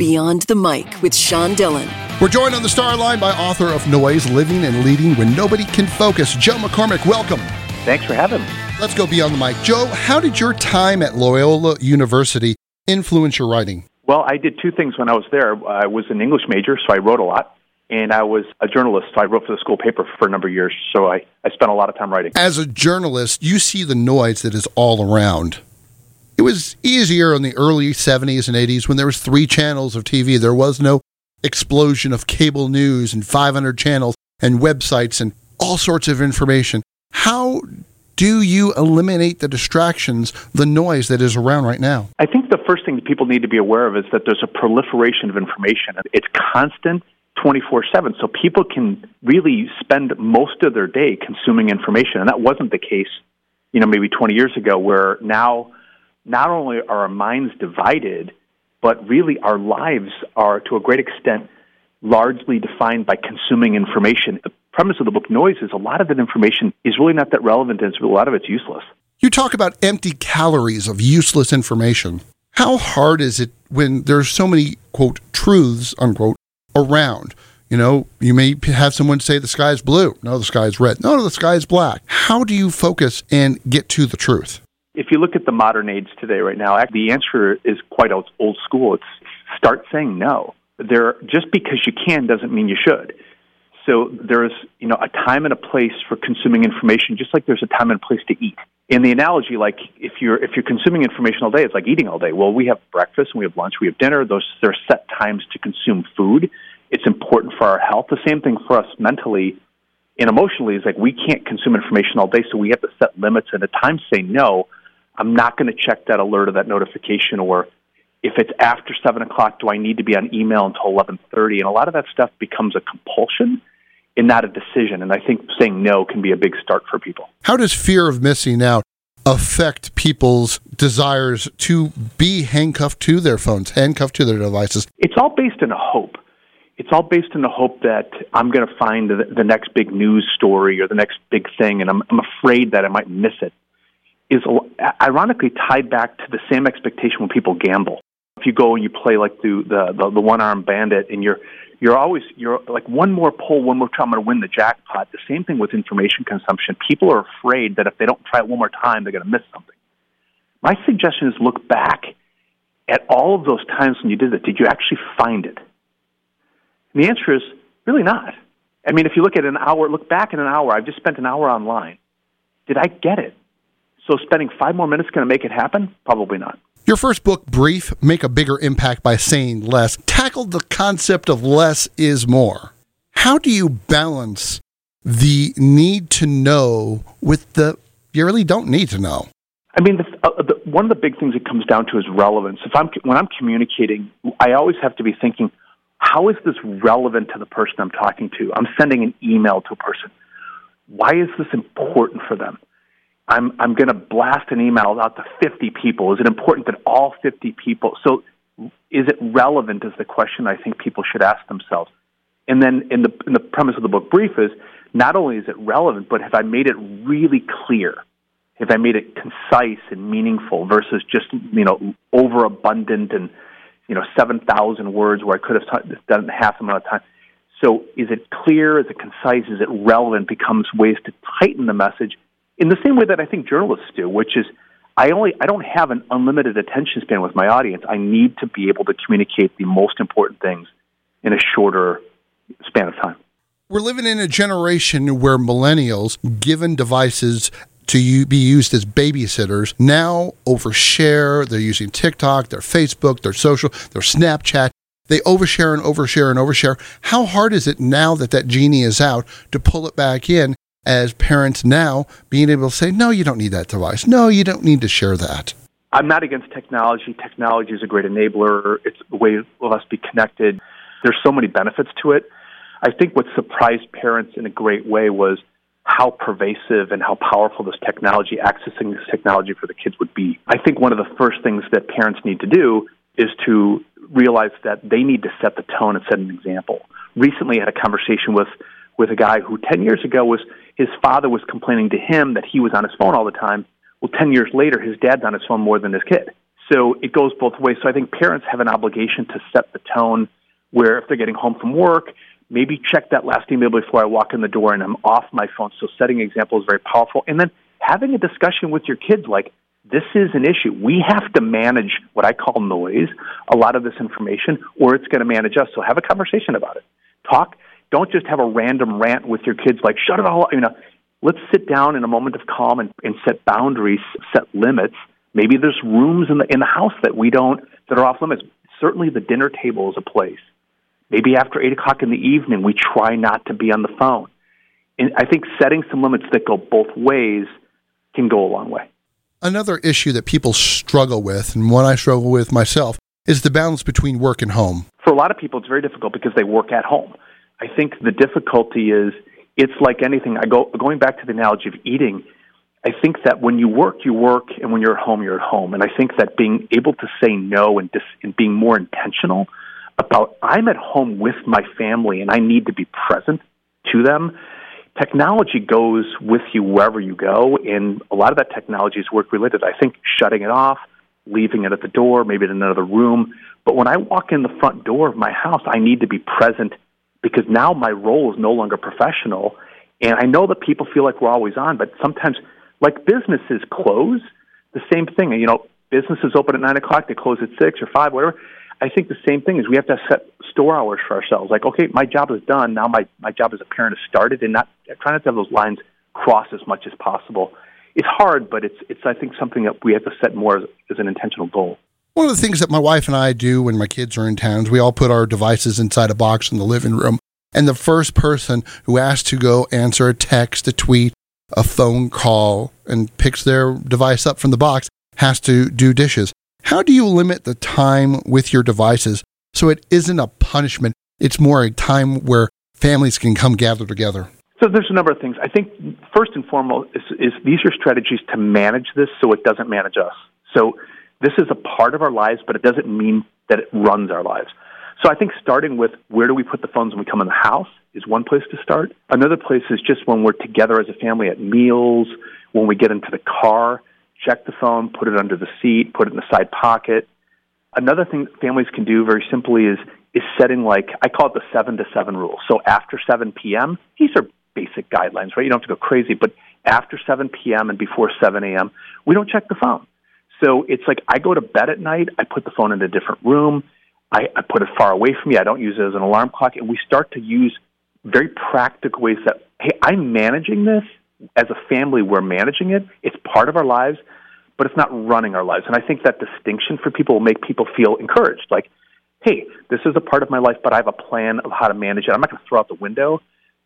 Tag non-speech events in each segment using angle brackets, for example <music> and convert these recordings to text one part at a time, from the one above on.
Beyond the Mic with Sean Dillon. We're joined on the star line by author of Noise Living and Leading When Nobody Can Focus, Joe McCormack. Welcome. Thanks for having me. Let's go beyond the mic. Joe, how did your time at Loyola University influence your writing? Well, I did two things when I was there. I was an English major, so I wrote a lot. And I was a journalist, so I wrote for the school paper for a number of years. So I, I spent a lot of time writing. As a journalist, you see the noise that is all around. It was easier in the early 70s and 80s when there was three channels of TV. There was no explosion of cable news and 500 channels and websites and all sorts of information. How do you eliminate the distractions, the noise that is around right now? I think the first thing that people need to be aware of is that there's a proliferation of information. It's constant 24 7. So people can really spend most of their day consuming information. And that wasn't the case, you know, maybe 20 years ago, where now not only are our minds divided, but really our lives are to a great extent largely defined by consuming information. The premise of the book Noise is a lot of that information is really not that relevant and a lot of it's useless. You talk about empty calories of useless information. How hard is it when there's so many, quote, truths, unquote, around? You know, you may have someone say the sky is blue. No, the sky is red. No, no, the sky is black. How do you focus and get to the truth? If you look at the modern age today, right now, the answer is quite old, school. It's start saying no. There, just because you can doesn't mean you should. So there's, you know, a time and a place for consuming information, just like there's a time and a place to eat. In the analogy, like if you're if you're consuming information all day, it's like eating all day. Well, we have breakfast and we have lunch, we have dinner. Those there are set times to consume food. It's important for our health. The same thing for us mentally and emotionally is like we can't consume information all day, so we have to set limits and at times say no. I'm not going to check that alert or that notification, or if it's after seven o'clock, do I need to be on email until eleven thirty? And a lot of that stuff becomes a compulsion and not a decision. And I think saying no can be a big start for people. How does fear of missing out affect people's desires to be handcuffed to their phones, handcuffed to their devices? It's all based in a hope. It's all based in the hope that I'm going to find the, the next big news story or the next big thing, and I'm, I'm afraid that I might miss it. Is ironically tied back to the same expectation when people gamble. If you go and you play like the the, the, the one armed bandit, and you're you're always you're like one more pull, one more try, I'm going to win the jackpot. The same thing with information consumption. People are afraid that if they don't try it one more time, they're going to miss something. My suggestion is look back at all of those times when you did it. Did you actually find it? And the answer is really not. I mean, if you look at an hour, look back in an hour. I've just spent an hour online. Did I get it? So spending five more minutes going to make it happen? Probably not. Your first book, Brief, Make a Bigger Impact by Saying Less, tackled the concept of less is more. How do you balance the need to know with the you really don't need to know? I mean, the, uh, the, one of the big things it comes down to is relevance. If I'm when I'm communicating, I always have to be thinking, how is this relevant to the person I'm talking to? I'm sending an email to a person. Why is this important for them? I'm I'm going to blast an email out to 50 people. Is it important that all 50 people? So, is it relevant? Is the question I think people should ask themselves. And then, in the in the premise of the book brief is not only is it relevant, but have I made it really clear? Have I made it concise and meaningful versus just you know overabundant and you know seven thousand words where I could have done half the amount of time? So, is it clear? Is it concise? Is it relevant? Becomes ways to tighten the message in the same way that I think journalists do, which is I only I don't have an unlimited attention span with my audience. I need to be able to communicate the most important things in a shorter span of time. We're living in a generation where millennials, given devices to be used as babysitters, now overshare. They're using TikTok, their Facebook, their social, their Snapchat. They overshare and overshare and overshare. How hard is it now that that genie is out to pull it back in as parents now being able to say, no, you don't need that device. No, you don't need to share that. I'm not against technology. Technology is a great enabler. It's a way of us be connected. There's so many benefits to it. I think what surprised parents in a great way was how pervasive and how powerful this technology, accessing this technology for the kids would be. I think one of the first things that parents need to do is to realize that they need to set the tone and set an example. Recently, I had a conversation with with a guy who 10 years ago was his father was complaining to him that he was on his phone all the time. Well, 10 years later, his dad's on his phone more than his kid. So it goes both ways. So I think parents have an obligation to set the tone where if they're getting home from work, maybe check that last email before I walk in the door and I'm off my phone. So setting example is very powerful. And then having a discussion with your kids like, this is an issue. We have to manage what I call noise, a lot of this information, or it's going to manage us. So have a conversation about it. Talk. Don't just have a random rant with your kids like, shut it all up. You know, let's sit down in a moment of calm and, and set boundaries, set limits. Maybe there's rooms in the in the house that we don't that are off limits. Certainly, the dinner table is a place. Maybe after eight o'clock in the evening, we try not to be on the phone. And I think setting some limits that go both ways can go a long way. Another issue that people struggle with, and one I struggle with myself, is the balance between work and home. For a lot of people, it's very difficult because they work at home. I think the difficulty is it's like anything. I go going back to the analogy of eating. I think that when you work, you work, and when you're at home, you're at home. And I think that being able to say no and, dis- and being more intentional about I'm at home with my family and I need to be present to them. Technology goes with you wherever you go, and a lot of that technology is work related. I think shutting it off, leaving it at the door, maybe in another room. But when I walk in the front door of my house, I need to be present because now my role is no longer professional. And I know that people feel like we're always on, but sometimes, like businesses close, the same thing. You know, businesses open at nine o'clock, they close at six or five, whatever. I think the same thing is we have to set store hours for ourselves. Like, okay, my job is done. Now my, my job as a parent has started, and not trying not to have those lines cross as much as possible. It's hard, but it's it's I think something that we have to set more as, as an intentional goal. One of the things that my wife and I do when my kids are in town is we all put our devices inside a box in the living room. And the first person who asks to go answer a text, a tweet, a phone call, and picks their device up from the box has to do dishes. How do you limit the time with your devices so it isn't a punishment? It's more a time where families can come gather together. So there's a number of things. I think first and foremost is, is these are strategies to manage this so it doesn't manage us. So this is a part of our lives, but it doesn't mean that it runs our lives. So I think starting with where do we put the phones when we come in the house is one place to start. Another place is just when we're together as a family at meals, when we get into the car, check the phone, put it under the seat, put it in the side pocket. Another thing families can do very simply is is setting like I call it the seven to seven rule. So after seven PM, these are basic guidelines, right? You don't have to go crazy, but after seven PM and before seven AM, we don't check the phone. So it's like I go to bed at night, I put the phone in a different room, I, I put it far away from me, I don't use it as an alarm clock, and we start to use very practical ways that hey, I'm managing this as a family, we're managing it. It's part of our lives, but it's not running our lives. And I think that distinction for people will make people feel encouraged. Like, hey, this is a part of my life, but I have a plan of how to manage it. I'm not going to throw out the window,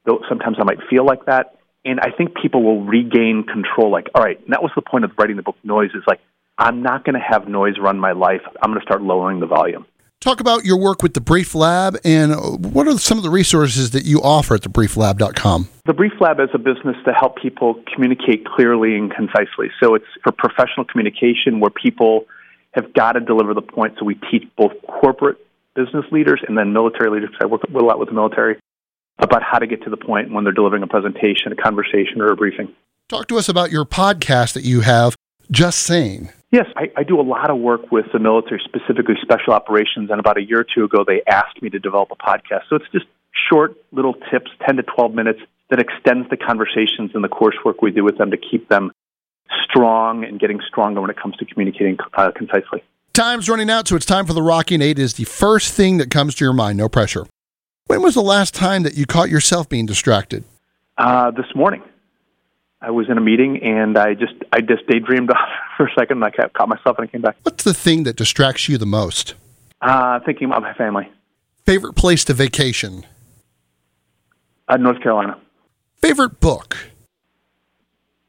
though sometimes I might feel like that. And I think people will regain control. Like, all right, that was the point of writing the book Noise is like, I'm not going to have noise run my life. I'm going to start lowering the volume. Talk about your work with the Brief Lab and what are some of the resources that you offer at thebrieflab.com? The Brief Lab is a business to help people communicate clearly and concisely. So it's for professional communication where people have got to deliver the point. So we teach both corporate business leaders and then military leaders. I work a lot with the military about how to get to the point when they're delivering a presentation, a conversation, or a briefing. Talk to us about your podcast that you have, Just Saying. Yes, I, I do a lot of work with the military, specifically special operations. And about a year or two ago, they asked me to develop a podcast. So it's just short little tips, 10 to 12 minutes, that extends the conversations and the coursework we do with them to keep them strong and getting stronger when it comes to communicating uh, concisely. Time's running out, so it's time for the Rocking Eight. Is the first thing that comes to your mind, no pressure. When was the last time that you caught yourself being distracted? Uh, this morning. I was in a meeting and I just I just daydreamed <laughs> off for a second and I caught myself and I came back. What's the thing that distracts you the most? Uh, thinking about my family. Favorite place to vacation? Uh, North Carolina. Favorite book?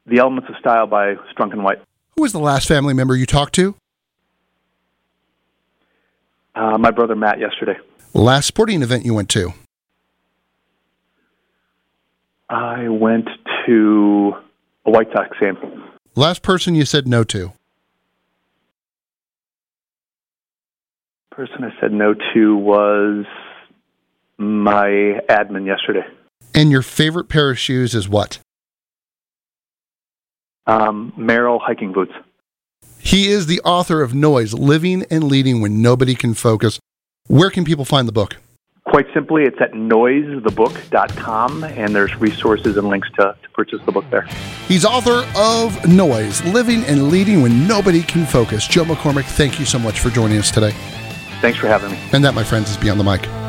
The Elements of Style by Strunk and White. Who was the last family member you talked to? Uh, my brother Matt yesterday. Last sporting event you went to? I went to a White Sox game. Last person you said no to? Person I said no to was my admin yesterday. And your favorite pair of shoes is what? Um, Merrell hiking boots. He is the author of Noise Living and Leading When Nobody Can Focus. Where can people find the book? Quite simply, it's at noisethebook.com, and there's resources and links to, to purchase the book there. He's author of Noise Living and Leading When Nobody Can Focus. Joe McCormack, thank you so much for joining us today. Thanks for having me. And that, my friends, is Beyond the Mic.